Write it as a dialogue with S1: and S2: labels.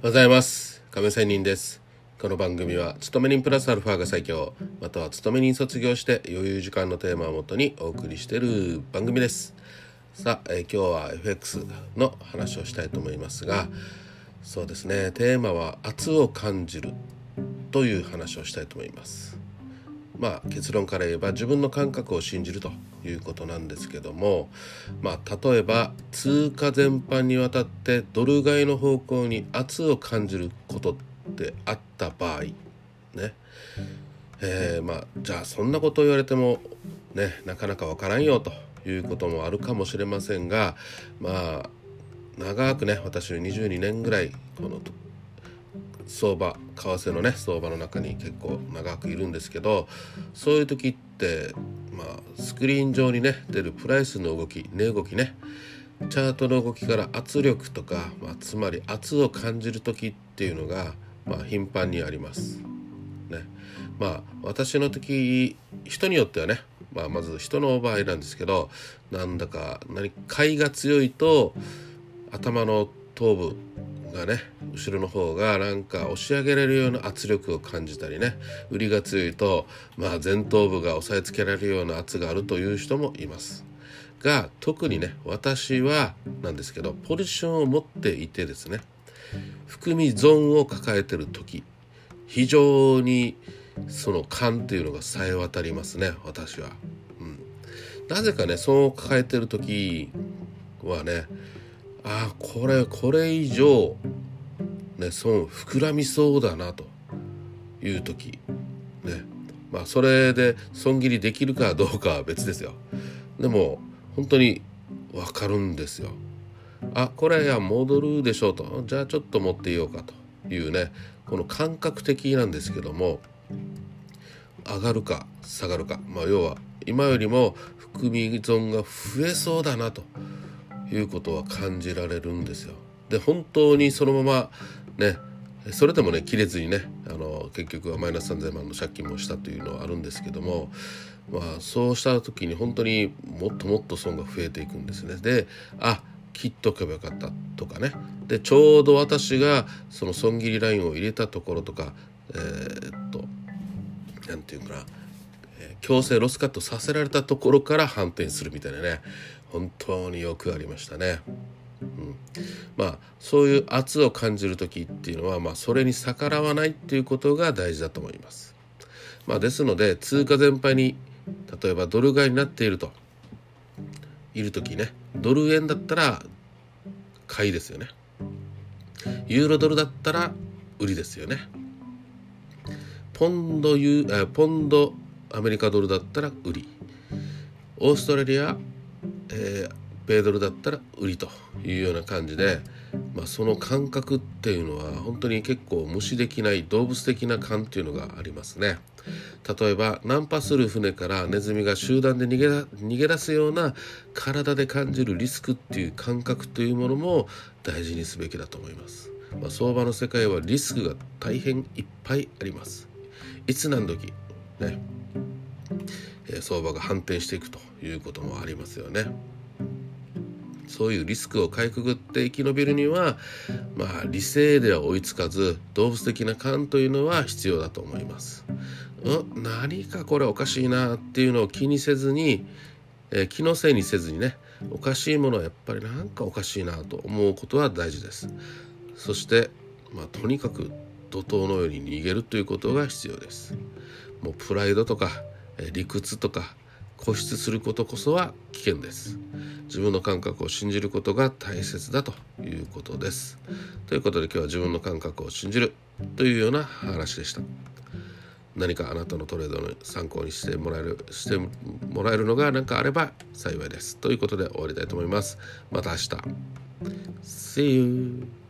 S1: おはようございます。亀仙人です。この番組は勤め人プラスアルファが最強。または勤め人卒業して余裕時間のテーマをもとにお送りしている番組です。さあ、えー、今日は FX の話をしたいと思いますがそうですね。テーマは圧を感じるという話をしたいと思います。まあ、結論から言えば自分の感覚を信じるということなんですけども、まあ、例えば通貨全般にわたってドル買いの方向に圧を感じることってあった場合ね。えー、まあじゃあそんなことを言われてもねなかなかわからんよということもあるかもしれませんがまあ長くね私22年ぐらいこの相場為替のね相場の中に結構長くいるんですけどそういう時ってまあスクリーン上にね出るプライスの動き値動きねチャートの動きから圧力とか、まあ、つまり圧を感じる時っていうのが、まあ、頻繁にあります。ね、まあ私の時人によってはね、まあ、まず人の場合なんですけどなんだか何買いが強いと頭の頭部がね後ろの方がなんか押し上げられるような圧力を感じたりね売りが強いとまあ前頭部が押さえつけられるような圧があるという人もいます。が特にね私はなんですけどポジションを持っていてですね含み損を抱えてる時非常にその勘っていうのがさえ渡りますね私は、うん、なぜかね損を抱えてる時はねあこれこれ以上ね損膨らみそうだなという時ね。まあそれで損切りできるかどうかは別ですよ。でも本当に分かるんですよ。あこれや戻るでしょうと。じゃあちょっと持っていようかというねこの感覚的なんですけども上がるか下がるか。まあ要は今よりも含み損が増えそうだなと。いうことは感じられるんですよ。で本当にそのままねそれでもね切れずにねあの結局はマイナス3,000万の借金もしたというのはあるんですけどもまあそうした時に本当にもっともっと損が増えていくんですね。であ切っとけばよかったとかねでちょうど私がその損切りラインを入れたところとかえー、っと何て言うかな強制ロスカットさせられたところから反転するみたいなね本当によくありましたね。うん、まあそういう圧を感じる時っていうのは、まあ、それに逆らわないっていうことが大事だと思います。まあ、ですので通貨全般に例えばドル買いになっているといる時ねドル円だったら買いですよね。ユーロドルだったら売りですよね。ポンドユポンドアメリカドルだったら売りオーストラリア、えー、米ドルだったら売りというような感じで、まあ、その感覚っていうのは本当に結構無視できない動物的な感っていうのがありますね。例えばナンパする船からネズミが集団で逃げ逃げ出すような体で感じるリスクっていう感覚というものも大事にすべきだと思います。まあ、相場の世界はリスクが大変いっぱいあります。いつ何時ね相場が反転していくということもありますよね。そういうリスクをかいくぐって生き延びるには、まあ、理性では追いつかず動物的な勘というのは必要だと思います。ん何かこれおかしいなっていうのを気にせずに、えー、気のせいにせずにねおかしいものはやっぱりなんかおかしいなと思うことは大事です。そして、まあ、とにかく怒涛のように逃げるということが必要です。もうプライドとか理屈とか固執することこそは危険です。自分の感覚を信じることが大切だということです。ということで今日は自分の感覚を信じるというような話でした。何かあなたのトレードの参考にしてもらえるしてもらえるのが何かあれば幸いです。ということで終わりたいと思います。また明日。See you!